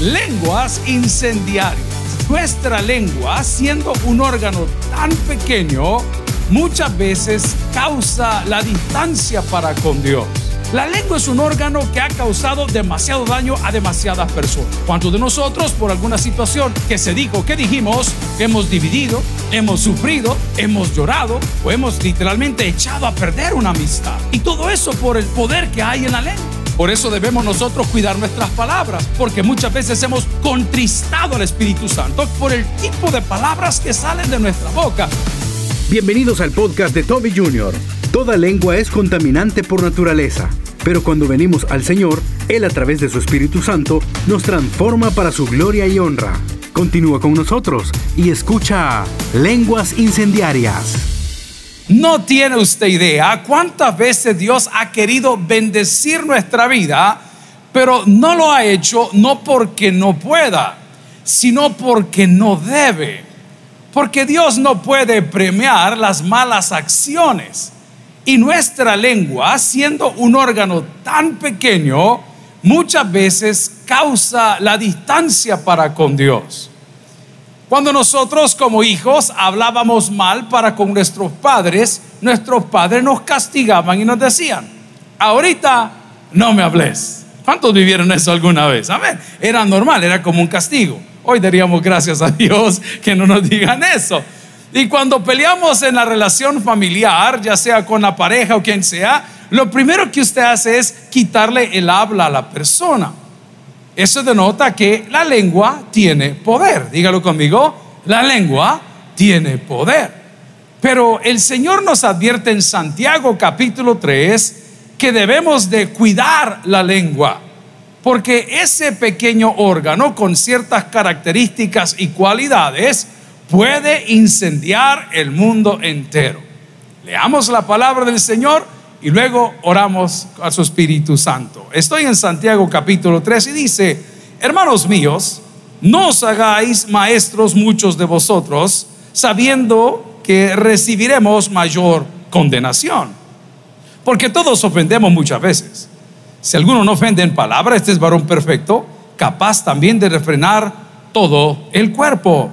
Lenguas incendiarias. Nuestra lengua, siendo un órgano tan pequeño, muchas veces causa la distancia para con Dios. La lengua es un órgano que ha causado demasiado daño a demasiadas personas. ¿Cuántos de nosotros, por alguna situación que se dijo, que dijimos, hemos dividido, hemos sufrido, hemos llorado o hemos literalmente echado a perder una amistad? Y todo eso por el poder que hay en la lengua. Por eso debemos nosotros cuidar nuestras palabras, porque muchas veces hemos contristado al Espíritu Santo por el tipo de palabras que salen de nuestra boca. Bienvenidos al podcast de Toby Jr. Toda lengua es contaminante por naturaleza, pero cuando venimos al Señor, Él a través de su Espíritu Santo nos transforma para su gloria y honra. Continúa con nosotros y escucha Lenguas Incendiarias. No tiene usted idea cuántas veces Dios ha querido bendecir nuestra vida, pero no lo ha hecho no porque no pueda, sino porque no debe. Porque Dios no puede premiar las malas acciones. Y nuestra lengua, siendo un órgano tan pequeño, muchas veces causa la distancia para con Dios. Cuando nosotros como hijos hablábamos mal para con nuestros padres, nuestros padres nos castigaban y nos decían, ahorita no me hables. ¿Cuántos vivieron eso alguna vez? Amén. Era normal, era como un castigo. Hoy daríamos gracias a Dios que no nos digan eso. Y cuando peleamos en la relación familiar, ya sea con la pareja o quien sea, lo primero que usted hace es quitarle el habla a la persona. Eso denota que la lengua tiene poder. Dígalo conmigo, la lengua tiene poder. Pero el Señor nos advierte en Santiago capítulo 3 que debemos de cuidar la lengua, porque ese pequeño órgano con ciertas características y cualidades puede incendiar el mundo entero. Leamos la palabra del Señor y luego oramos a su Espíritu Santo. Estoy en Santiago capítulo 3 y dice, hermanos míos, no os hagáis maestros muchos de vosotros, sabiendo que recibiremos mayor condenación. Porque todos ofendemos muchas veces. Si alguno no ofende en palabra, este es varón perfecto, capaz también de refrenar todo el cuerpo.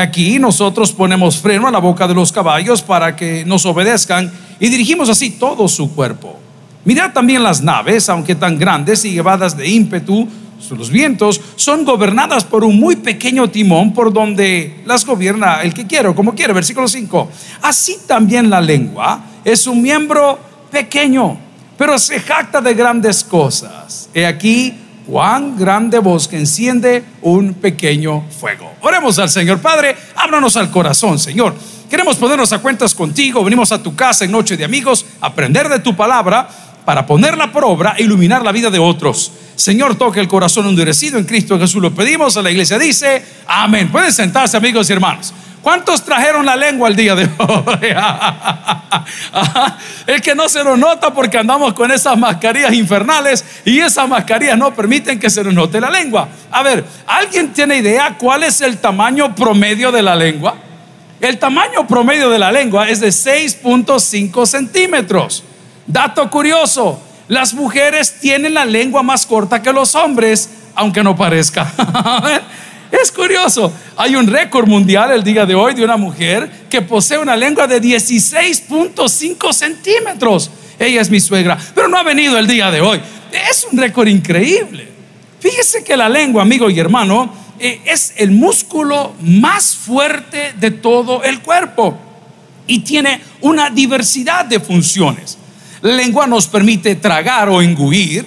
Aquí nosotros ponemos freno a la boca de los caballos para que nos obedezcan y dirigimos así todo su cuerpo. Mirad también las naves, aunque tan grandes y llevadas de ímpetu, los vientos son gobernadas por un muy pequeño timón por donde las gobierna el que quiere, como quiere. Versículo 5. Así también la lengua es un miembro pequeño, pero se jacta de grandes cosas. He aquí cuán grande voz que enciende un pequeño fuego. Oremos al Señor Padre, ábranos al corazón, Señor. Queremos ponernos a cuentas contigo, venimos a tu casa en Noche de Amigos, aprender de tu palabra para ponerla por obra e iluminar la vida de otros. Señor, toque el corazón endurecido en Cristo Jesús. Lo pedimos, a la iglesia dice, amén. Pueden sentarse amigos y hermanos. ¿Cuántos trajeron la lengua el día de hoy? El que no se nos nota porque andamos con esas mascarillas infernales y esas mascarillas no permiten que se nos note la lengua. A ver, ¿alguien tiene idea cuál es el tamaño promedio de la lengua? El tamaño promedio de la lengua es de 6.5 centímetros. Dato curioso, las mujeres tienen la lengua más corta que los hombres, aunque no parezca. Es curioso. Hay un récord mundial el día de hoy de una mujer que posee una lengua de 16.5 centímetros. Ella es mi suegra, pero no ha venido el día de hoy. Es un récord increíble. Fíjese que la lengua, amigo y hermano, eh, es el músculo más fuerte de todo el cuerpo y tiene una diversidad de funciones. La lengua nos permite tragar o engullir,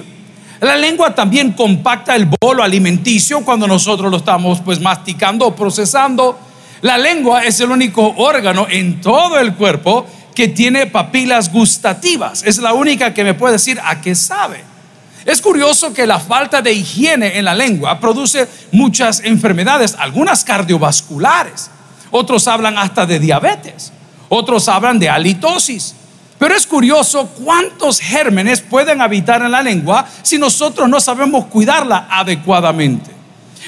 la lengua también compacta el bolo alimenticio cuando nosotros lo estamos pues masticando o procesando. La lengua es el único órgano en todo el cuerpo que tiene papilas gustativas. Es la única que me puede decir a qué sabe. Es curioso que la falta de higiene en la lengua produce muchas enfermedades, algunas cardiovasculares. Otros hablan hasta de diabetes. Otros hablan de halitosis. Pero es curioso cuántos gérmenes pueden habitar en la lengua si nosotros no sabemos cuidarla adecuadamente.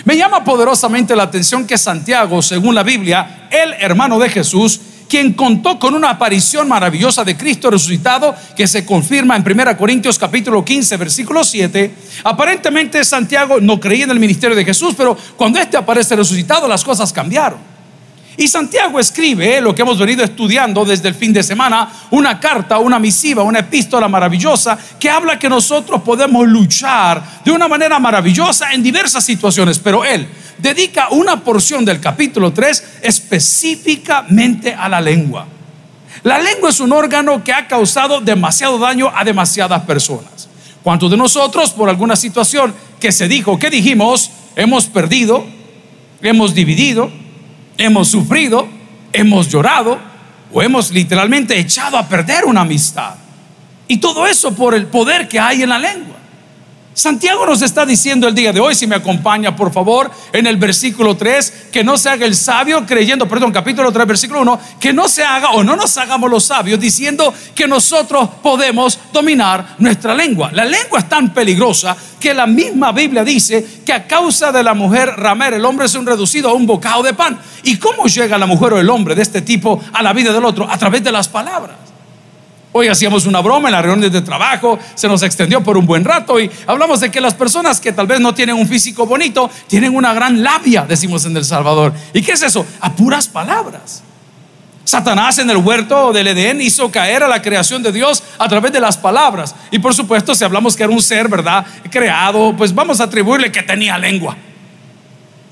Me llama poderosamente la atención que Santiago, según la Biblia, el hermano de Jesús, quien contó con una aparición maravillosa de Cristo resucitado que se confirma en 1 Corintios capítulo 15 versículo 7. Aparentemente Santiago no creía en el ministerio de Jesús, pero cuando éste aparece resucitado las cosas cambiaron. Y Santiago escribe eh, lo que hemos venido estudiando desde el fin de semana, una carta, una misiva, una epístola maravillosa que habla que nosotros podemos luchar de una manera maravillosa en diversas situaciones, pero él dedica una porción del capítulo 3 específicamente a la lengua. La lengua es un órgano que ha causado demasiado daño a demasiadas personas. ¿Cuántos de nosotros por alguna situación que se dijo, que dijimos, hemos perdido, hemos dividido, hemos sufrido, hemos llorado o hemos literalmente echado a perder una amistad. Y todo eso por el poder que hay en la lengua. Santiago nos está diciendo el día de hoy, si me acompaña por favor, en el versículo 3, que no se haga el sabio creyendo, perdón, capítulo 3, versículo 1, que no se haga o no nos hagamos los sabios diciendo que nosotros podemos dominar nuestra lengua. La lengua es tan peligrosa que la misma Biblia dice que a causa de la mujer ramer el hombre es un reducido a un bocado de pan. ¿Y cómo llega la mujer o el hombre de este tipo a la vida del otro? A través de las palabras. Hoy hacíamos una broma en las reuniones de trabajo, se nos extendió por un buen rato y hablamos de que las personas que tal vez no tienen un físico bonito, tienen una gran labia, decimos en El Salvador. ¿Y qué es eso? A puras palabras. Satanás en el huerto del Edén hizo caer a la creación de Dios a través de las palabras. Y por supuesto, si hablamos que era un ser, ¿verdad? Creado, pues vamos a atribuirle que tenía lengua.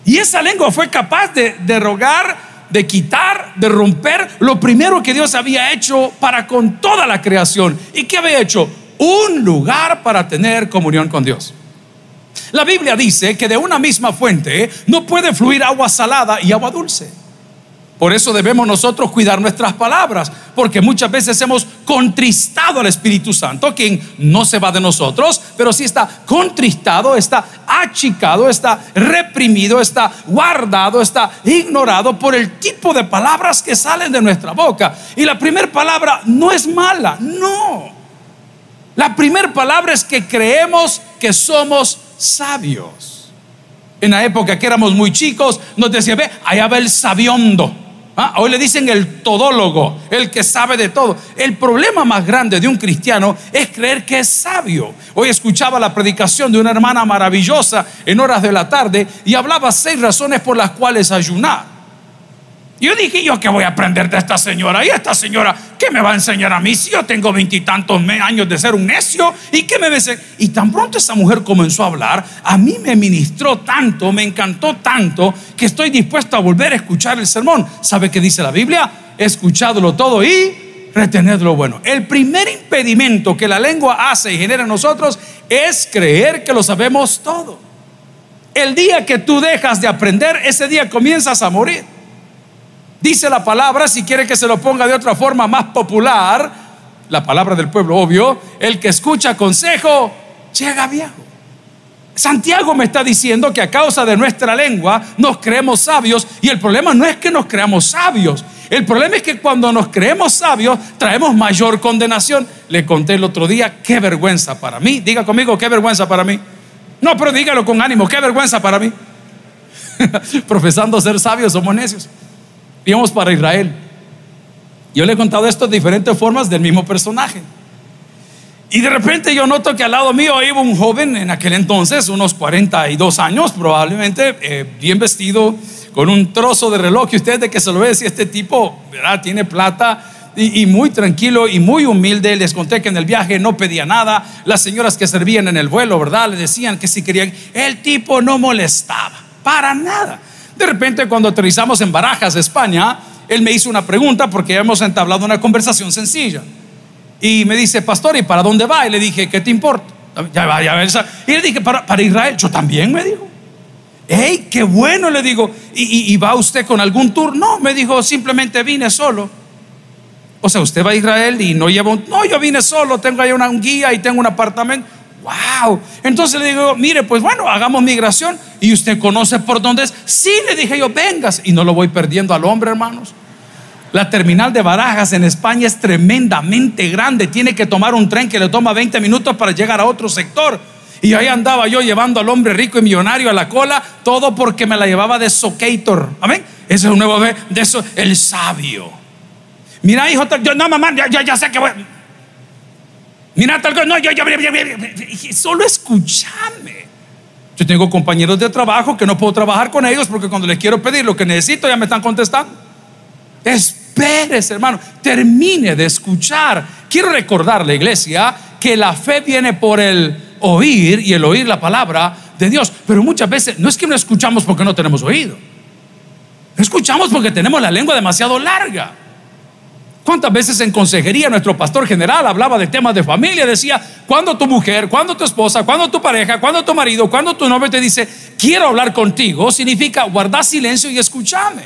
Y esa lengua fue capaz de derogar de quitar, de romper lo primero que Dios había hecho para con toda la creación. ¿Y qué había hecho? Un lugar para tener comunión con Dios. La Biblia dice que de una misma fuente no puede fluir agua salada y agua dulce. Por eso debemos nosotros cuidar nuestras palabras, porque muchas veces hemos contristado al Espíritu Santo, quien no se va de nosotros, pero sí está contristado, está achicado, está reprimido, está guardado, está ignorado por el tipo de palabras que salen de nuestra boca. Y la primera palabra no es mala, no. La primera palabra es que creemos que somos sabios. En la época que éramos muy chicos, nos decía, ve, allá va el sabiondo. Ah, hoy le dicen el todólogo, el que sabe de todo. El problema más grande de un cristiano es creer que es sabio. Hoy escuchaba la predicación de una hermana maravillosa en horas de la tarde y hablaba seis razones por las cuales ayunar. Yo dije, ¿yo qué voy a aprender de esta señora? ¿Y esta señora qué me va a enseñar a mí si yo tengo veintitantos años de ser un necio? ¿Y qué me va Y tan pronto esa mujer comenzó a hablar, a mí me ministró tanto, me encantó tanto, que estoy dispuesto a volver a escuchar el sermón. ¿Sabe qué dice la Biblia? Escuchadlo todo y retened lo bueno. El primer impedimento que la lengua hace y genera en nosotros es creer que lo sabemos todo. El día que tú dejas de aprender, ese día comienzas a morir. Dice la palabra, si quiere que se lo ponga de otra forma más popular, la palabra del pueblo obvio, el que escucha consejo llega viejo. Santiago me está diciendo que a causa de nuestra lengua nos creemos sabios y el problema no es que nos creamos sabios, el problema es que cuando nos creemos sabios traemos mayor condenación. Le conté el otro día, qué vergüenza para mí. Diga conmigo, qué vergüenza para mí. No, pero dígalo con ánimo, qué vergüenza para mí. Profesando ser sabios somos necios íbamos para Israel. Yo le he contado esto de diferentes formas del mismo personaje. Y de repente yo noto que al lado mío iba un joven en aquel entonces, unos 42 años probablemente, eh, bien vestido, con un trozo de reloj. Y usted de que se lo ve, si este tipo, ¿verdad? Tiene plata. Y, y, muy tranquilo y muy humilde. Les conté que en el viaje no pedía nada. Las señoras que servían en el vuelo, ¿verdad? Le decían que si querían. El tipo no molestaba, para nada. De repente, cuando aterrizamos en Barajas, España, él me hizo una pregunta porque hemos entablado una conversación sencilla. Y me dice, pastor, ¿y para dónde va? Y le dije, ¿qué te importa? Ya Y le dije, para, Israel. Yo también, me dijo. ¡Ey, qué bueno! Le digo, ¿Y, ¿Y, va usted con algún tour? No, me dijo, simplemente vine solo. O sea, usted va a Israel y no lleva un... No, yo vine solo, tengo ahí una, un guía y tengo un apartamento. ¡Wow! Entonces le digo, mire, pues bueno, hagamos migración y usted conoce por dónde es. Sí, le dije yo, vengas. Y no lo voy perdiendo al hombre, hermanos. La terminal de Barajas en España es tremendamente grande. Tiene que tomar un tren que le toma 20 minutos para llegar a otro sector. Y ahí andaba yo llevando al hombre rico y millonario a la cola, todo porque me la llevaba de Socator. Amén. Ese es un nuevo de eso, el sabio. Mira, hijo, yo no, mamá, ya, ya, sé que voy. Mira, tal cosa, no, yo, yo, solo escúchame. Yo tengo compañeros de trabajo que no puedo trabajar con ellos porque cuando les quiero pedir lo que necesito ya me están contestando. Espérese, hermano, termine de escuchar. Quiero recordarle, iglesia, que la fe viene por el oír y el oír la palabra de Dios. Pero muchas veces no es que no escuchamos porque no tenemos oído. No escuchamos porque tenemos la lengua demasiado larga. ¿Cuántas veces en consejería nuestro pastor general hablaba de temas de familia? Decía, cuando tu mujer, cuando tu esposa, cuando tu pareja, cuando tu marido, cuando tu novio te dice, quiero hablar contigo, significa guardar silencio y escúchame.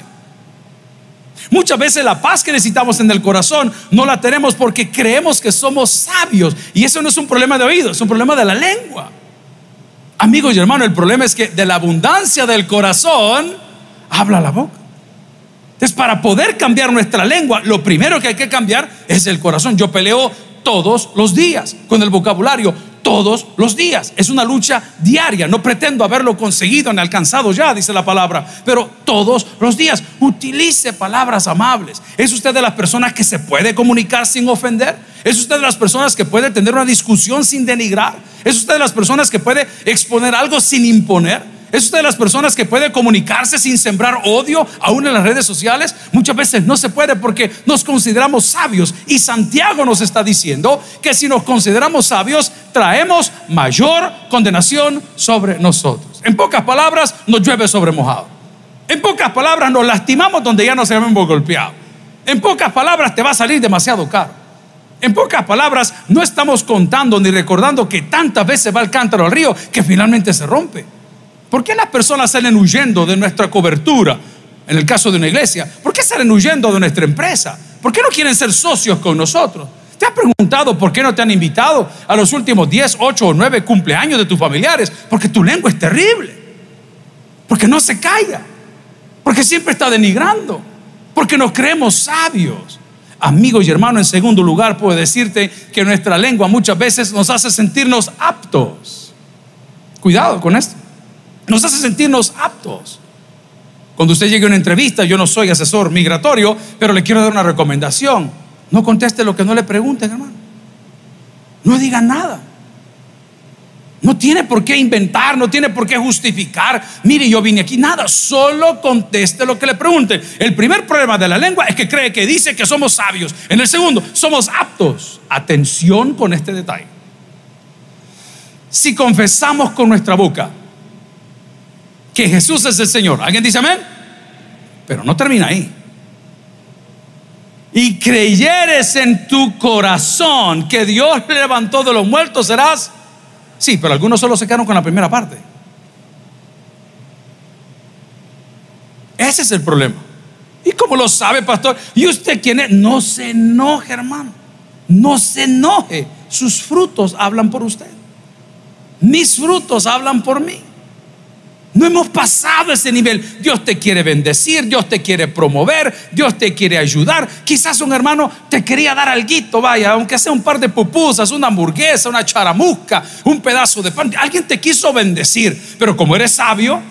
Muchas veces la paz que necesitamos en el corazón no la tenemos porque creemos que somos sabios. Y eso no es un problema de oído, es un problema de la lengua. Amigos y hermanos, el problema es que de la abundancia del corazón habla la boca. Entonces, para poder cambiar nuestra lengua, lo primero que hay que cambiar es el corazón. Yo peleo todos los días con el vocabulario, todos los días. Es una lucha diaria. No pretendo haberlo conseguido ni alcanzado ya, dice la palabra, pero todos los días. Utilice palabras amables. ¿Es usted de las personas que se puede comunicar sin ofender? ¿Es usted de las personas que puede tener una discusión sin denigrar? ¿Es usted de las personas que puede exponer algo sin imponer? ¿Es usted de las personas que puede comunicarse sin sembrar odio aún en las redes sociales? Muchas veces no se puede porque nos consideramos sabios. Y Santiago nos está diciendo que si nos consideramos sabios, traemos mayor condenación sobre nosotros. En pocas palabras, nos llueve sobre mojado. En pocas palabras, nos lastimamos donde ya nos hemos golpeado. En pocas palabras, te va a salir demasiado caro. En pocas palabras, no estamos contando ni recordando que tantas veces va el cántaro al río que finalmente se rompe. ¿Por qué las personas salen huyendo de nuestra cobertura? En el caso de una iglesia, ¿por qué salen huyendo de nuestra empresa? ¿Por qué no quieren ser socios con nosotros? ¿Te has preguntado por qué no te han invitado a los últimos 10, 8 o 9 cumpleaños de tus familiares? Porque tu lengua es terrible. Porque no se calla. Porque siempre está denigrando. Porque nos creemos sabios. Amigos y hermanos, en segundo lugar, puedo decirte que nuestra lengua muchas veces nos hace sentirnos aptos. Cuidado con esto nos hace sentirnos aptos. Cuando usted llegue a una entrevista, yo no soy asesor migratorio, pero le quiero dar una recomendación. No conteste lo que no le pregunten, hermano. No diga nada. No tiene por qué inventar, no tiene por qué justificar. Mire, yo vine aquí, nada, solo conteste lo que le pregunten. El primer problema de la lengua es que cree que dice que somos sabios. En el segundo, somos aptos. Atención con este detalle. Si confesamos con nuestra boca que Jesús es el Señor. ¿Alguien dice amén? Pero no termina ahí. Y creyeres en tu corazón que Dios levantó de los muertos, serás. Sí, pero algunos solo se quedaron con la primera parte. Ese es el problema. ¿Y cómo lo sabe, pastor? ¿Y usted quién es? No se enoje, hermano. No se enoje. Sus frutos hablan por usted. Mis frutos hablan por mí. No hemos pasado ese nivel. Dios te quiere bendecir, Dios te quiere promover, Dios te quiere ayudar. Quizás un hermano te quería dar algo, vaya, aunque sea un par de pupusas, una hamburguesa, una charamusca, un pedazo de pan. Alguien te quiso bendecir, pero como eres sabio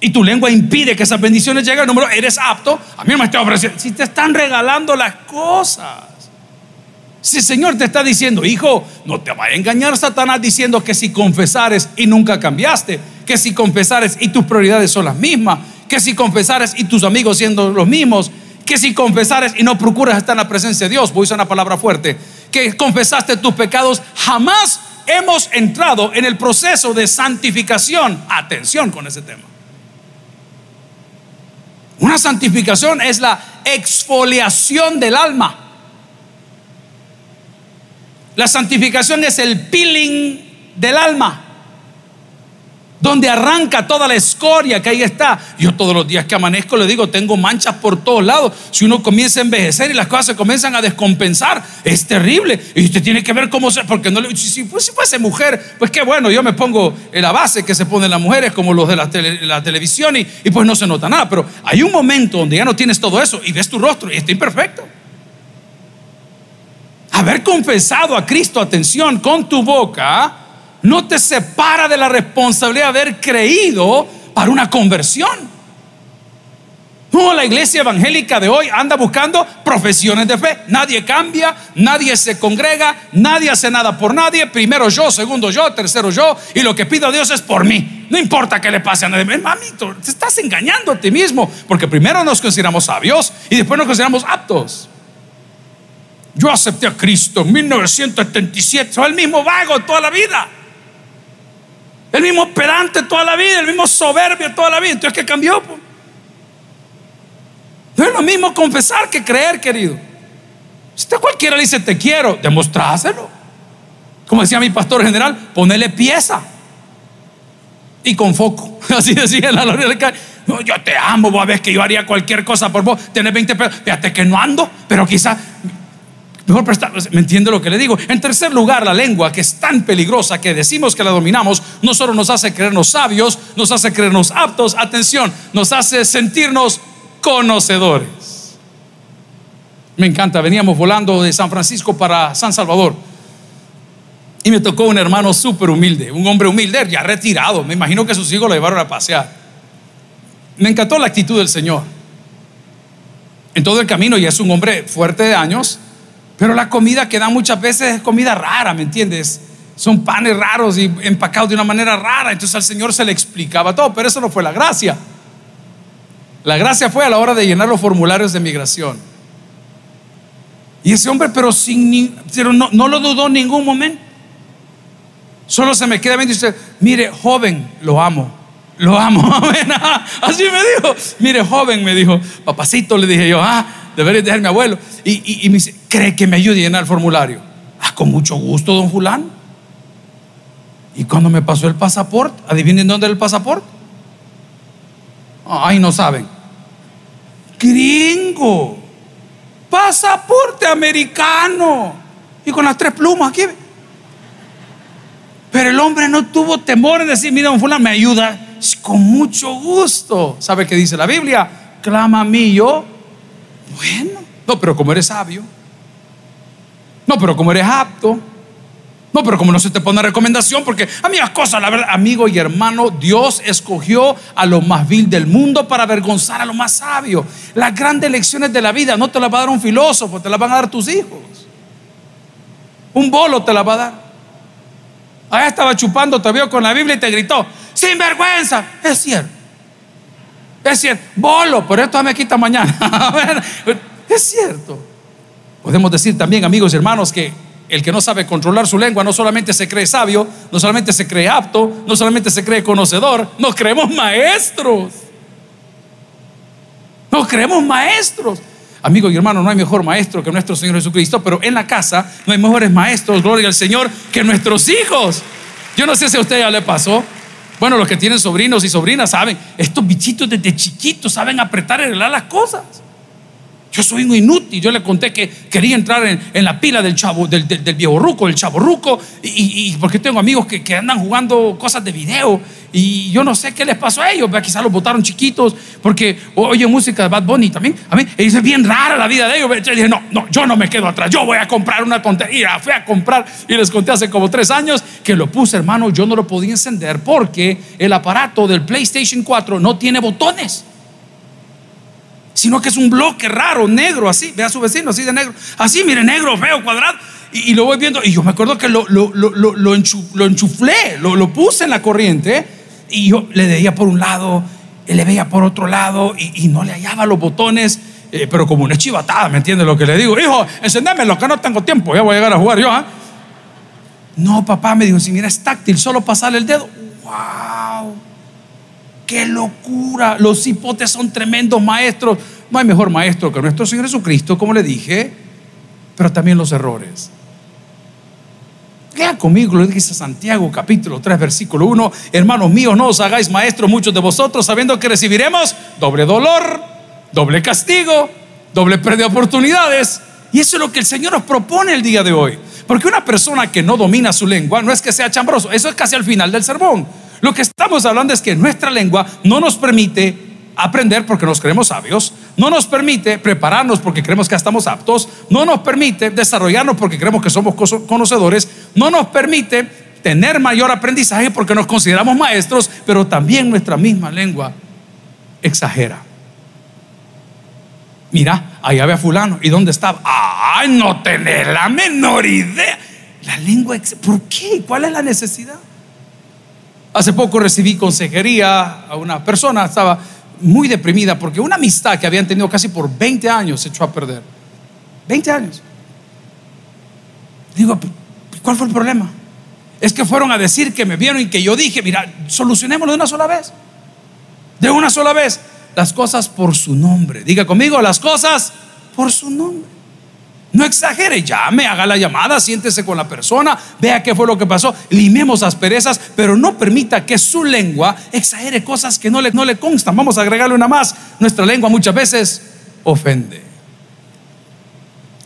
y tu lengua impide que esas bendiciones lleguen número, eres apto. A mí no me estoy ofreciendo. Si te están regalando las cosas. Si el Señor te está diciendo, hijo, no te vaya a engañar Satanás diciendo que si confesares y nunca cambiaste, que si confesares y tus prioridades son las mismas, que si confesares y tus amigos siendo los mismos, que si confesares y no procuras estar en la presencia de Dios, voy a usar una palabra fuerte, que confesaste tus pecados, jamás hemos entrado en el proceso de santificación. Atención con ese tema. Una santificación es la exfoliación del alma. La santificación es el peeling del alma donde arranca toda la escoria que ahí está. Yo todos los días que amanezco le digo, tengo manchas por todos lados. Si uno comienza a envejecer y las cosas se comienzan a descompensar, es terrible. Y usted tiene que ver cómo se, porque no le, si, si fuese mujer, pues qué bueno, yo me pongo la base que se ponen las mujeres como los de la, la televisión y, y pues no se nota nada. Pero hay un momento donde ya no tienes todo eso y ves tu rostro y está imperfecto. Haber confesado a Cristo, atención, con tu boca no te separa de la responsabilidad de haber creído para una conversión. No, la iglesia evangélica de hoy anda buscando profesiones de fe. Nadie cambia, nadie se congrega, nadie hace nada por nadie. Primero yo, segundo yo, tercero yo. Y lo que pido a Dios es por mí. No importa qué le pase a nadie. Mamito, te estás engañando a ti mismo. Porque primero nos consideramos sabios y después nos consideramos aptos. Yo acepté a Cristo en 1977. Soy el mismo vago toda la vida. El mismo pedante toda la vida. El mismo soberbio toda la vida. Entonces, ¿qué cambió? No es lo mismo confesar que creer, querido. Si usted cualquiera le dice te quiero, demostráselo. Como decía mi pastor general, ponele pieza y con foco. Así decía la gloria del No, yo te amo, vos ves que yo haría cualquier cosa por vos. Tenés 20 pesos. Fíjate que no ando, pero quizás ¿me entiende lo que le digo? En tercer lugar, la lengua, que es tan peligrosa que decimos que la dominamos, no solo nos hace creernos sabios, nos hace creernos aptos, atención, nos hace sentirnos conocedores. Me encanta, veníamos volando de San Francisco para San Salvador. Y me tocó un hermano súper humilde, un hombre humilde, ya retirado. Me imagino que sus hijos lo llevaron a pasear. Me encantó la actitud del Señor. En todo el camino, y es un hombre fuerte de años, pero la comida que da muchas veces es comida rara, ¿me entiendes? Son panes raros y empacados de una manera rara. Entonces al Señor se le explicaba todo, pero eso no fue la gracia. La gracia fue a la hora de llenar los formularios de migración. Y ese hombre, pero, sin, pero no, no lo dudó en ningún momento. Solo se me queda viendo y dice, mire, joven, lo amo. Lo amo. Así me dijo. Mire, joven, me dijo, papacito, le dije yo, ah, debería dejar mi abuelo. Y, me dice, ¿cree que me ayude a llenar el formulario? Ah, con mucho gusto, don Fulano. Y cuando me pasó el pasaporte, adivinen dónde era el pasaporte. Ay, no saben. Gringo. Pasaporte americano. Y con las tres plumas aquí. Pero el hombre no tuvo temor en decir, mira, don fulano, me ayuda. Con mucho gusto. ¿Sabe qué dice la Biblia? Clama a mí yo. Bueno. No, pero como eres sabio. No, pero como eres apto. No, pero como no se te pone recomendación, porque a mí las cosas, la verdad, amigo y hermano, Dios escogió a lo más vil del mundo para avergonzar a lo más sabio. Las grandes lecciones de la vida no te las va a dar un filósofo, te las van a dar tus hijos. Un bolo te las va a dar. Allá estaba chupando, te vio con la Biblia y te gritó, sin vergüenza. Es cierto. Es cierto. Bolo, por esto me quita mañana. es cierto. Podemos decir también, amigos y hermanos, que el que no sabe controlar su lengua no solamente se cree sabio, no solamente se cree apto, no solamente se cree conocedor, nos creemos maestros. Nos creemos maestros. Amigo y hermano, no hay mejor maestro que nuestro Señor Jesucristo, pero en la casa no hay mejores maestros, gloria al Señor, que nuestros hijos. Yo no sé si a usted ya le pasó. Bueno, los que tienen sobrinos y sobrinas saben, estos bichitos desde chiquitos saben apretar y arreglar las cosas. Yo soy un inútil. Yo le conté que quería entrar en, la pila del chavo, del, viejo ruco, del chavo ruco, y, porque tengo amigos que, andan jugando cosas de video, y yo no sé qué les pasó a ellos. Quizás los botaron chiquitos, porque oye música de Bad Bunny también. A mí, y es bien rara la vida de ellos. Yo dije, no, no, yo no me quedo atrás. Yo voy a comprar una tontería. Fui a comprar, y les conté hace como tres años que lo puse, hermano. Yo no lo podía encender porque el aparato del PlayStation 4 no tiene botones sino que es un bloque raro, negro, así. Ve a su vecino, así de negro. Así, mire, negro, feo, cuadrado. Y, lo voy viendo. Y yo me acuerdo que lo, lo, lo, lo enchuflé, lo, puse en la corriente. Y yo le veía por un lado, y le veía por otro lado, y, no le hallaba los botones. Eh, pero como una chivatada, ¿me entiende lo que le digo? Hijo, encendémelo, que no tengo tiempo, ya voy a llegar a jugar yo. ¿ah? No, papá, me dijo, si mira, es táctil, solo pasarle el dedo. ¡Wow! ¡Qué locura! Los hipotes son tremendos maestros. No hay mejor maestro que nuestro Señor Jesucristo, como le dije, pero también los errores. Lea conmigo lo dice Santiago capítulo 3 versículo 1. Hermanos míos, no os hagáis maestros muchos de vosotros sabiendo que recibiremos doble dolor, doble castigo, doble pérdida de oportunidades. Y eso es lo que el Señor nos propone el día de hoy. Porque una persona que no domina su lengua no es que sea chambroso, eso es casi al final del sermón. Lo que estamos hablando es que nuestra lengua no nos permite aprender porque nos creemos sabios, no nos permite prepararnos porque creemos que estamos aptos, no nos permite desarrollarnos porque creemos que somos conocedores, no nos permite tener mayor aprendizaje porque nos consideramos maestros, pero también nuestra misma lengua exagera. Mira, ahí había fulano. ¿Y dónde estaba? Ay, no tenés la menor idea. La lengua, ¿por qué? ¿Cuál es la necesidad? Hace poco recibí consejería a una persona, estaba muy deprimida porque una amistad que habían tenido casi por 20 años se echó a perder. 20 años. Digo, ¿cuál fue el problema? Es que fueron a decir que me vieron y que yo dije, mira, solucionémoslo de una sola vez. De una sola vez. Las cosas por su nombre. Diga conmigo, las cosas por su nombre. No exagere, llame, haga la llamada, siéntese con la persona, vea qué fue lo que pasó, limemos asperezas, pero no permita que su lengua exagere cosas que no le, no le constan. Vamos a agregarle una más. Nuestra lengua muchas veces ofende.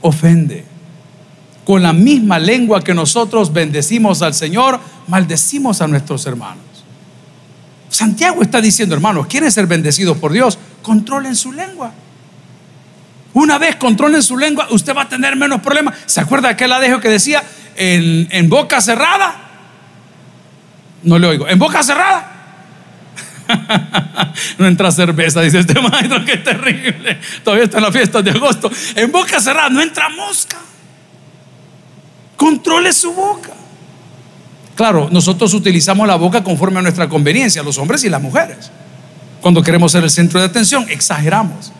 Ofende. Con la misma lengua que nosotros bendecimos al Señor, maldecimos a nuestros hermanos. Santiago está diciendo, hermanos, quieren ser bendecidos por Dios, controlen su lengua. Una vez controlen su lengua, usted va a tener menos problemas. ¿Se acuerda aquel adejo que decía en, boca cerrada? No le oigo. En boca cerrada. no entra cerveza, dice este maestro, que terrible. Todavía está en la fiesta de agosto. En boca cerrada no entra mosca. Controle su boca. Claro, nosotros utilizamos la boca conforme a nuestra conveniencia, los hombres y las mujeres. Cuando queremos ser el centro de atención, exageramos.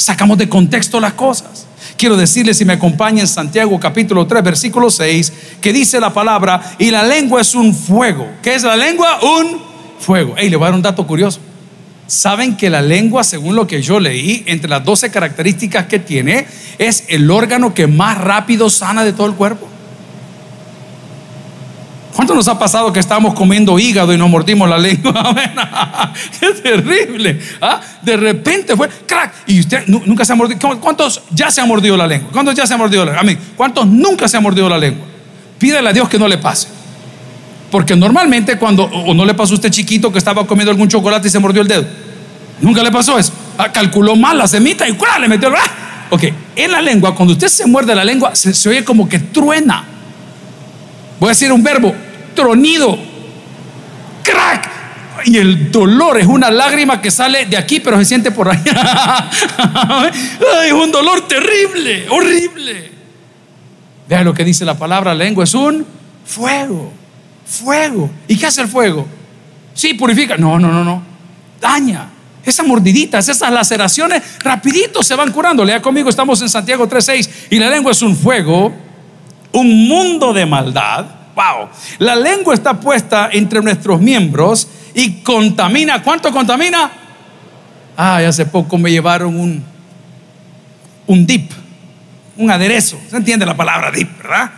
Sacamos de contexto las cosas. Quiero decirle si me acompaña en Santiago capítulo 3, versículo 6, que dice la palabra, y la lengua es un fuego. ¿Qué es la lengua? Un fuego. Hey, le voy a dar un dato curioso. ¿Saben que la lengua, según lo que yo leí, entre las 12 características que tiene, es el órgano que más rápido sana de todo el cuerpo? ¿Cuánto nos ha pasado que estamos comiendo hígado y nos mordimos la lengua? ¡Qué terrible! ¿Ah? De repente fue crack. Y usted nunca se ha mordido. ¿Cuántos ya se han mordido la lengua? ¿Cuántos ya se han mordido la lengua? ¿Cuántos nunca se han mordido la lengua? Pídele a Dios que no le pase. Porque normalmente cuando, o no le pasó a usted chiquito que estaba comiendo algún chocolate y se mordió el dedo. Nunca le pasó eso. Ah, calculó mal la semita y le metió. ¡Ah! Ok, en la lengua, cuando usted se muerde la lengua, se oye como que truena. Voy a decir un verbo, tronido, crack. Y el dolor es una lágrima que sale de aquí, pero se siente por allá. es un dolor terrible, horrible. Vean lo que dice la palabra lengua, es un fuego, fuego. ¿Y qué hace el fuego? Sí, purifica. No, no, no, no. Daña. Esas mordiditas, esas laceraciones, rapidito se van curando. Lea conmigo, estamos en Santiago 3.6. Y la lengua es un fuego, un mundo de maldad Wow. La lengua está puesta entre nuestros miembros y contamina. ¿Cuánto contamina? Ah, hace poco me llevaron un, un dip, un aderezo. ¿Se entiende la palabra dip, verdad?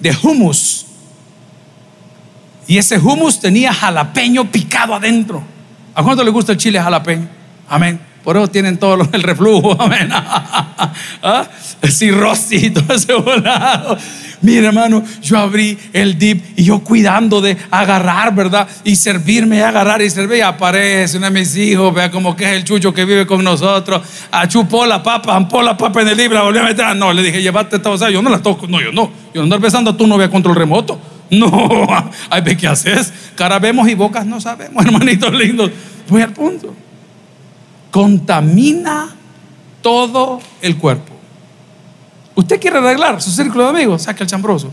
De humus. Y ese humus tenía jalapeño picado adentro. ¿A cuánto le gusta el chile jalapeño? Amén. Por eso tienen todo el reflujo. Amén. ¿Ah? Cirrosis y ese volado. Mira, hermano, yo abrí el dip y yo cuidando de agarrar, ¿verdad? Y servirme, agarrar y servir. Y aparece uno de mis hijos, vea como que es el chucho que vive con nosotros. Achupó la papa, ampó la papa en el libro, volvió a meter. Ah, no, le dije, llévate esta cosa. Yo no la toco. No, yo no. Yo no andar besando a tu novia control remoto. No, ay, ¿qué haces? Cara vemos y bocas no sabemos, hermanitos lindos. Voy al punto. Contamina todo el cuerpo. Usted quiere arreglar su círculo de amigos, saque el chambroso.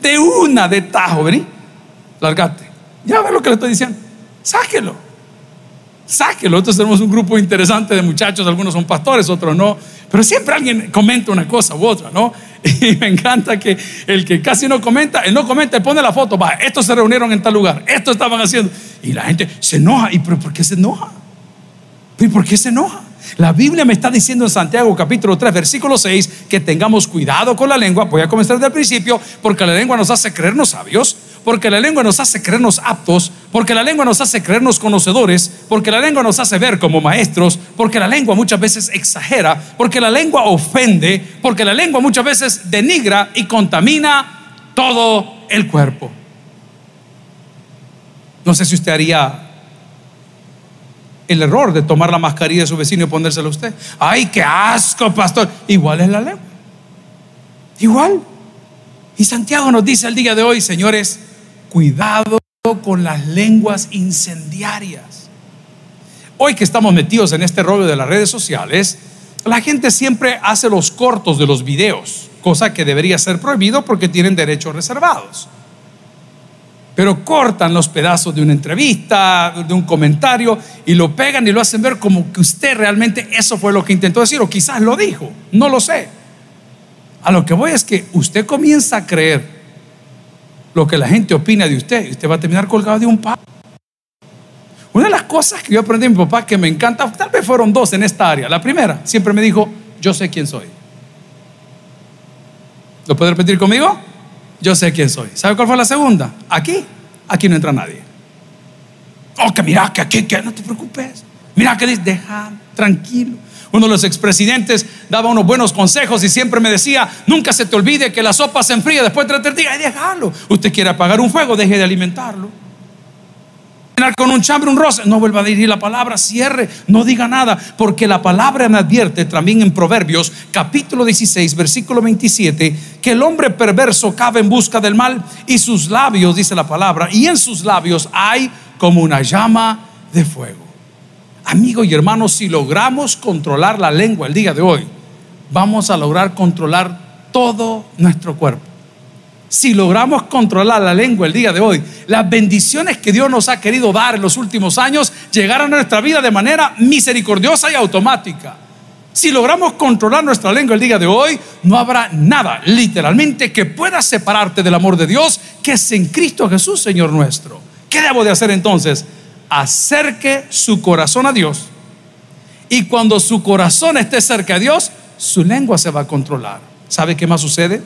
De una de tajo, vení, largate. Ya ve lo que le estoy diciendo. Sáquelo. Sáquelo. Nosotros tenemos un grupo interesante de muchachos, algunos son pastores, otros no. Pero siempre alguien comenta una cosa u otra, ¿no? Y me encanta que el que casi no comenta, el no comenta, él pone la foto, va, estos se reunieron en tal lugar, estos estaban haciendo. Y la gente se enoja. ¿Y por qué se enoja? ¿Y por qué se enoja? La Biblia me está diciendo en Santiago capítulo 3, versículo 6, que tengamos cuidado con la lengua. Voy a comenzar desde el principio, porque la lengua nos hace creernos sabios, porque la lengua nos hace creernos aptos, porque la lengua nos hace creernos conocedores, porque la lengua nos hace ver como maestros, porque la lengua muchas veces exagera, porque la lengua ofende, porque la lengua muchas veces denigra y contamina todo el cuerpo. No sé si usted haría el error de tomar la mascarilla de su vecino y ponérsela a usted. Ay, qué asco, pastor. Igual es la lengua. Igual. Y Santiago nos dice al día de hoy, señores, cuidado con las lenguas incendiarias. Hoy que estamos metidos en este rollo de las redes sociales, la gente siempre hace los cortos de los videos, cosa que debería ser prohibido porque tienen derechos reservados. Pero cortan los pedazos de una entrevista, de un comentario, y lo pegan y lo hacen ver como que usted realmente eso fue lo que intentó decir, o quizás lo dijo, no lo sé. A lo que voy es que usted comienza a creer lo que la gente opina de usted, y usted va a terminar colgado de un palo. Una de las cosas que yo aprendí de mi papá que me encanta, tal vez fueron dos en esta área. La primera, siempre me dijo, yo sé quién soy. ¿Lo puede repetir conmigo? Yo sé quién soy. ¿Sabe cuál fue la segunda? Aquí, aquí no entra nadie. Oh, que mira, que aquí, que no te preocupes. Mira que dice, deja, tranquilo. Uno de los expresidentes daba unos buenos consejos y siempre me decía, nunca se te olvide que la sopa se enfría después de tres días, déjalo. Usted quiere apagar un fuego, deje de alimentarlo con un chambre, un roce, no vuelva a dirigir la palabra, cierre, no diga nada, porque la palabra me advierte también en Proverbios capítulo 16, versículo 27, que el hombre perverso cabe en busca del mal y sus labios, dice la palabra, y en sus labios hay como una llama de fuego. Amigo y hermano, si logramos controlar la lengua el día de hoy, vamos a lograr controlar todo nuestro cuerpo si logramos controlar la lengua el día de hoy, las bendiciones que Dios nos ha querido dar en los últimos años llegarán a nuestra vida de manera misericordiosa y automática. Si logramos controlar nuestra lengua el día de hoy, no habrá nada, literalmente, que pueda separarte del amor de Dios, que es en Cristo Jesús, Señor nuestro. ¿Qué debo de hacer entonces? Acerque su corazón a Dios. Y cuando su corazón esté cerca de Dios, su lengua se va a controlar. ¿Sabe qué más sucede?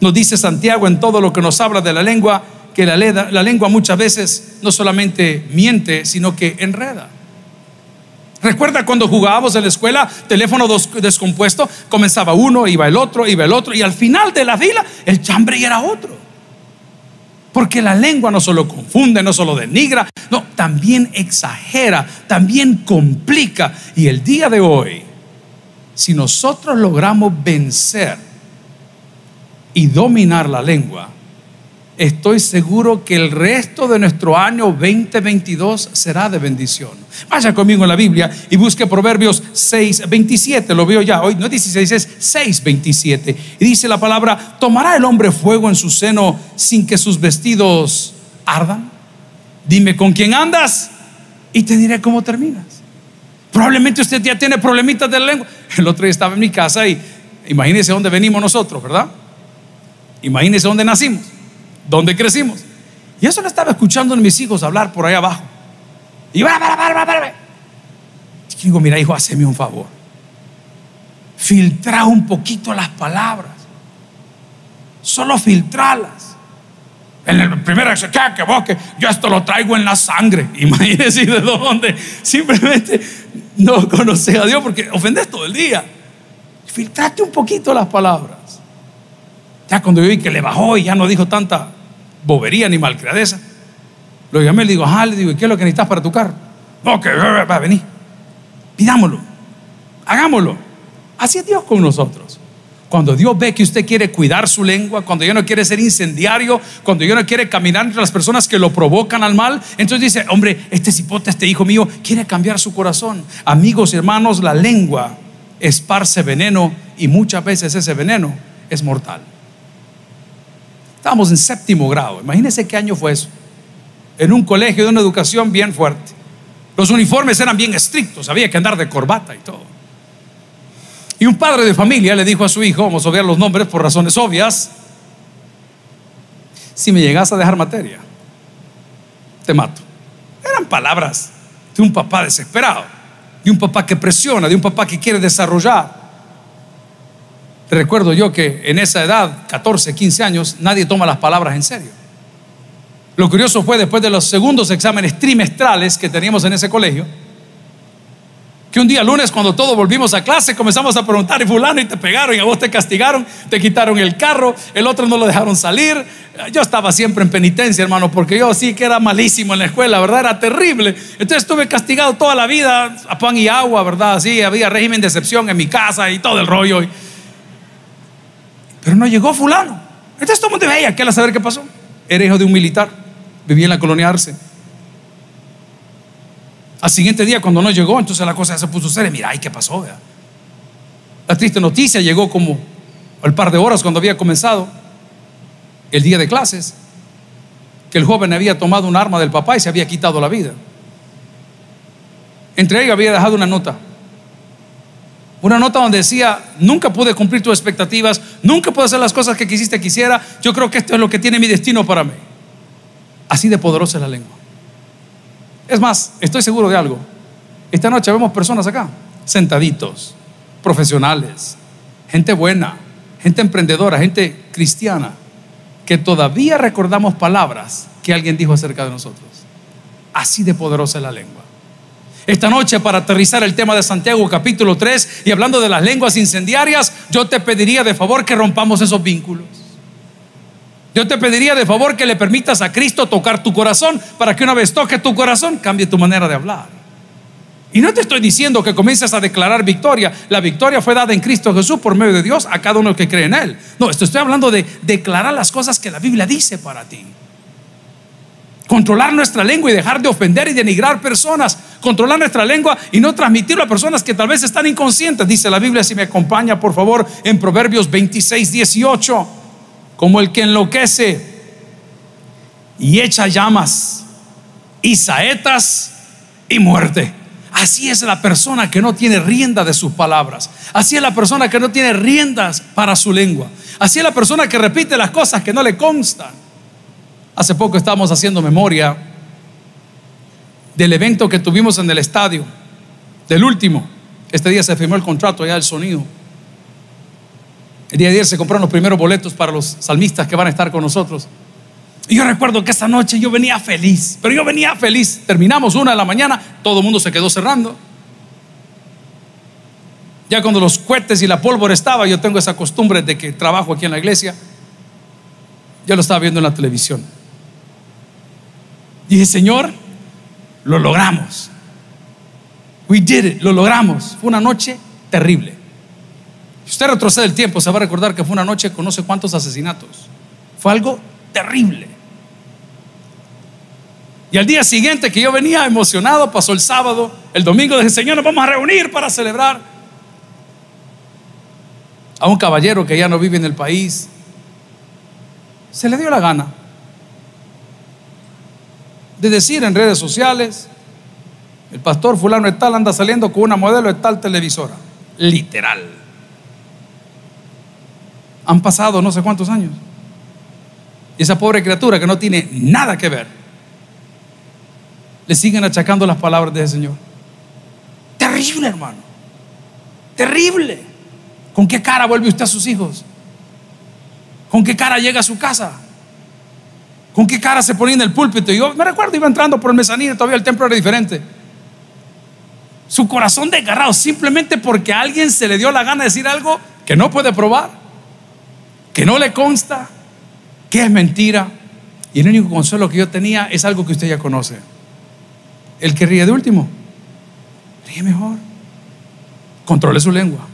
Nos dice Santiago en todo lo que nos habla de la lengua, que la, la lengua muchas veces no solamente miente, sino que enreda. Recuerda cuando jugábamos en la escuela, teléfono descompuesto, comenzaba uno, iba el otro, iba el otro, y al final de la fila el chambre era otro. Porque la lengua no solo confunde, no solo denigra, no, también exagera, también complica. Y el día de hoy, si nosotros logramos vencer y dominar la lengua, estoy seguro que el resto de nuestro año 2022 será de bendición. Vaya conmigo en la Biblia y busque Proverbios 6, 27. Lo veo ya hoy, no es 16, es 6, 27. Y dice la palabra: ¿Tomará el hombre fuego en su seno sin que sus vestidos ardan? Dime con quién andas y te diré cómo terminas. Probablemente usted ya tiene problemitas de lengua. El otro día estaba en mi casa y imagínese dónde venimos nosotros, ¿verdad? Imagínense dónde nacimos, dónde crecimos. Y eso lo estaba escuchando en mis hijos hablar por ahí abajo. Y va, va, va, va, Y digo, mira, hijo, haceme un favor. Filtra un poquito las palabras. Solo filtralas. En el primero dice. Que vos, que yo esto lo traigo en la sangre. Imagínense de dónde. Simplemente no conoces a Dios porque ofendes todo el día. Filtrate un poquito las palabras. Ya cuando yo vi que le bajó y ya no dijo tanta bobería ni malcriadeza, lo llamé y le digo, ah, le digo, ¿qué es lo que necesitas para tu? No, que va a venir. Pidámoslo, hagámoslo. Así es Dios con nosotros. Cuando Dios ve que usted quiere cuidar su lengua, cuando Dios no quiere ser incendiario, cuando Dios no quiere caminar entre las personas que lo provocan al mal, entonces dice, hombre, este cipote, este hijo mío, quiere cambiar su corazón. Amigos y hermanos, la lengua esparce veneno y muchas veces ese veneno es mortal. Estábamos en séptimo grado. Imagínense qué año fue eso. En un colegio de una educación bien fuerte. Los uniformes eran bien estrictos, había que andar de corbata y todo. Y un padre de familia le dijo a su hijo, vamos a ver los nombres por razones obvias, si me llegas a dejar materia, te mato. Eran palabras de un papá desesperado, de un papá que presiona, de un papá que quiere desarrollar. Recuerdo yo que en esa edad, 14, 15 años, nadie toma las palabras en serio. Lo curioso fue después de los segundos exámenes trimestrales que teníamos en ese colegio, que un día lunes cuando todos volvimos a clase comenzamos a preguntar y fulano y te pegaron y a vos te castigaron, te quitaron el carro, el otro no lo dejaron salir. Yo estaba siempre en penitencia, hermano, porque yo sí que era malísimo en la escuela, ¿verdad? Era terrible. Entonces estuve castigado toda la vida a pan y agua, ¿verdad? Sí, había régimen de excepción en mi casa y todo el rollo. Pero no llegó fulano. Entonces todo el mundo veía, ¿qué a saber qué pasó? Era hijo de un militar, vivía en la colonia Arce. Al siguiente día, cuando no llegó, entonces la cosa se puso seria. Mira, ay, ¿qué pasó? La triste noticia llegó como al par de horas cuando había comenzado el día de clases, que el joven había tomado un arma del papá y se había quitado la vida. Entre ellos había dejado una nota. Una nota donde decía, nunca pude cumplir tus expectativas, nunca pude hacer las cosas que quisiste quisiera, yo creo que esto es lo que tiene mi destino para mí. Así de poderosa es la lengua. Es más, estoy seguro de algo. Esta noche vemos personas acá, sentaditos, profesionales, gente buena, gente emprendedora, gente cristiana, que todavía recordamos palabras que alguien dijo acerca de nosotros. Así de poderosa es la lengua. Esta noche para aterrizar el tema de Santiago capítulo 3 y hablando de las lenguas incendiarias, yo te pediría de favor que rompamos esos vínculos. Yo te pediría de favor que le permitas a Cristo tocar tu corazón para que una vez toque tu corazón cambie tu manera de hablar. Y no te estoy diciendo que comiences a declarar victoria. La victoria fue dada en Cristo Jesús por medio de Dios a cada uno que cree en Él. No, esto estoy hablando de declarar las cosas que la Biblia dice para ti. Controlar nuestra lengua y dejar de ofender y denigrar personas. Controlar nuestra lengua y no transmitirlo a personas que tal vez están inconscientes. Dice la Biblia, si me acompaña por favor, en Proverbios 26, 18. Como el que enloquece y echa llamas y saetas y muerte. Así es la persona que no tiene rienda de sus palabras. Así es la persona que no tiene riendas para su lengua. Así es la persona que repite las cosas que no le constan. Hace poco estábamos haciendo memoria del evento que tuvimos en el estadio, del último. Este día se firmó el contrato ya del sonido. El día de ayer se compraron los primeros boletos para los salmistas que van a estar con nosotros. Y yo recuerdo que esa noche yo venía feliz, pero yo venía feliz. Terminamos una de la mañana, todo el mundo se quedó cerrando. Ya cuando los cohetes y la pólvora estaba, yo tengo esa costumbre de que trabajo aquí en la iglesia. Yo lo estaba viendo en la televisión. Dije, Señor, lo logramos. We did it, lo logramos. Fue una noche terrible. Si usted retrocede el tiempo, se va a recordar que fue una noche con no sé cuántos asesinatos. Fue algo terrible. Y al día siguiente que yo venía emocionado, pasó el sábado, el domingo dije, Señor, nos vamos a reunir para celebrar. A un caballero que ya no vive en el país, se le dio la gana de decir en redes sociales, el pastor fulano de tal anda saliendo con una modelo de tal televisora. Literal. Han pasado no sé cuántos años. Y esa pobre criatura que no tiene nada que ver le siguen achacando las palabras del Señor. Terrible, hermano. Terrible. ¿Con qué cara vuelve usted a sus hijos? ¿Con qué cara llega a su casa? ¿Con qué cara se ponía en el púlpito? Yo me recuerdo, iba entrando por el mezanino, todavía el templo era diferente. Su corazón desgarrado simplemente porque a alguien se le dio la gana de decir algo que no puede probar, que no le consta, que es mentira. Y el único consuelo que yo tenía es algo que usted ya conoce. El que ríe de último, ríe mejor. Controle su lengua.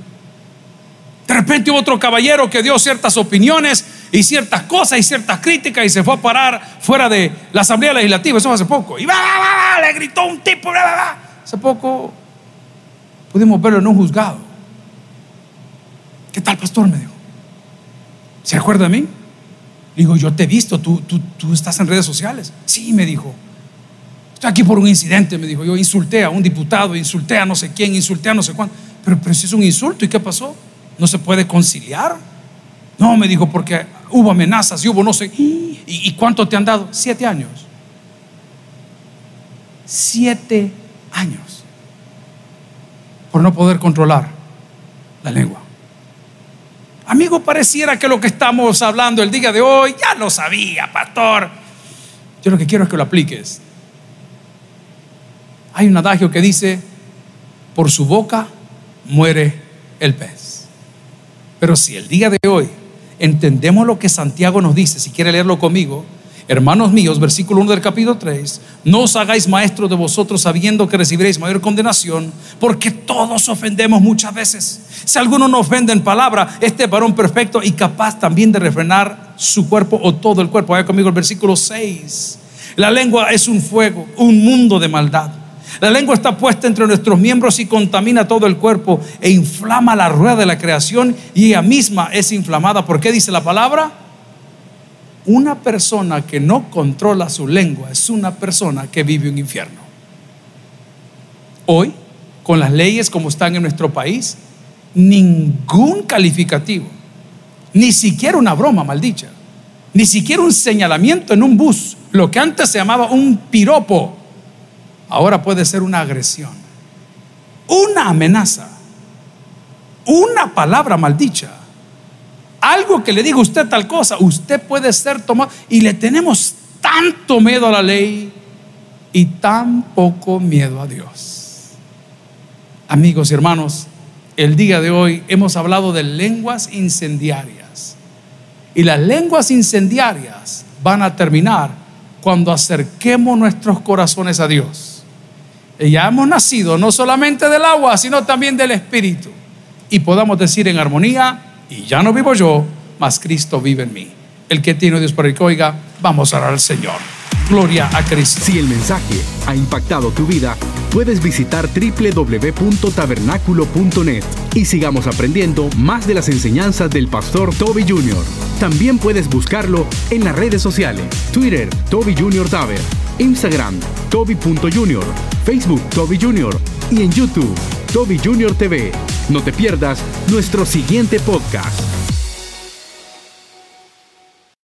De repente hubo otro caballero que dio ciertas opiniones y ciertas cosas y ciertas críticas y se fue a parar fuera de la Asamblea Legislativa. Eso hace poco. Y va, va, va, le gritó un tipo. Hace poco pudimos verlo en un juzgado. ¿Qué tal, pastor? Me dijo. ¿Se acuerda de mí? Digo, yo te he visto, tú, tú, tú estás en redes sociales. Sí, me dijo. Estoy aquí por un incidente, me dijo. Yo insulté a un diputado, insulté a no sé quién, insulté a no sé cuánto. Pero, pero si es un insulto, ¿y qué pasó? ¿No se puede conciliar? No, me dijo, porque hubo amenazas y hubo no sé. ¿Y, cuánto te han dado? Siete años. Siete años. Por no poder controlar la lengua. Amigo, pareciera que lo que estamos hablando el día de hoy ya lo sabía, pastor. Yo lo que quiero es que lo apliques. Hay un adagio que dice, por su boca muere el pez. Pero si el día de hoy entendemos lo que Santiago nos dice, si quiere leerlo conmigo, hermanos míos, versículo 1 del capítulo 3, no os hagáis maestros de vosotros sabiendo que recibiréis mayor condenación, porque todos ofendemos muchas veces. Si alguno no ofende en palabra, este varón perfecto y capaz también de refrenar su cuerpo o todo el cuerpo. Vaya conmigo el versículo 6. La lengua es un fuego, un mundo de maldad. La lengua está puesta entre nuestros miembros y contamina todo el cuerpo e inflama la rueda de la creación y ella misma es inflamada. ¿Por qué dice la palabra? Una persona que no controla su lengua es una persona que vive un infierno. Hoy, con las leyes como están en nuestro país, ningún calificativo, ni siquiera una broma maldicha, ni siquiera un señalamiento en un bus, lo que antes se llamaba un piropo, ahora puede ser una agresión, una amenaza, una palabra maldicha, algo que le diga usted tal cosa, usted puede ser tomado y le tenemos tanto miedo a la ley y tan poco miedo a Dios. Amigos y hermanos, el día de hoy hemos hablado de lenguas incendiarias. Y las lenguas incendiarias van a terminar cuando acerquemos nuestros corazones a Dios. Ya hemos nacido no solamente del agua, sino también del Espíritu. Y podamos decir en armonía, y ya no vivo yo, mas Cristo vive en mí. El que tiene Dios por el que oiga, vamos a orar al Señor. Gloria a Cristo. Si el mensaje ha impactado tu vida, puedes visitar www.tabernaculo.net y sigamos aprendiendo más de las enseñanzas del pastor Toby Jr. También puedes buscarlo en las redes sociales, Twitter, Toby Jr. Taber, Instagram, Toby.Jr., Facebook, Toby Jr. y en YouTube, Toby Jr. TV. No te pierdas nuestro siguiente podcast.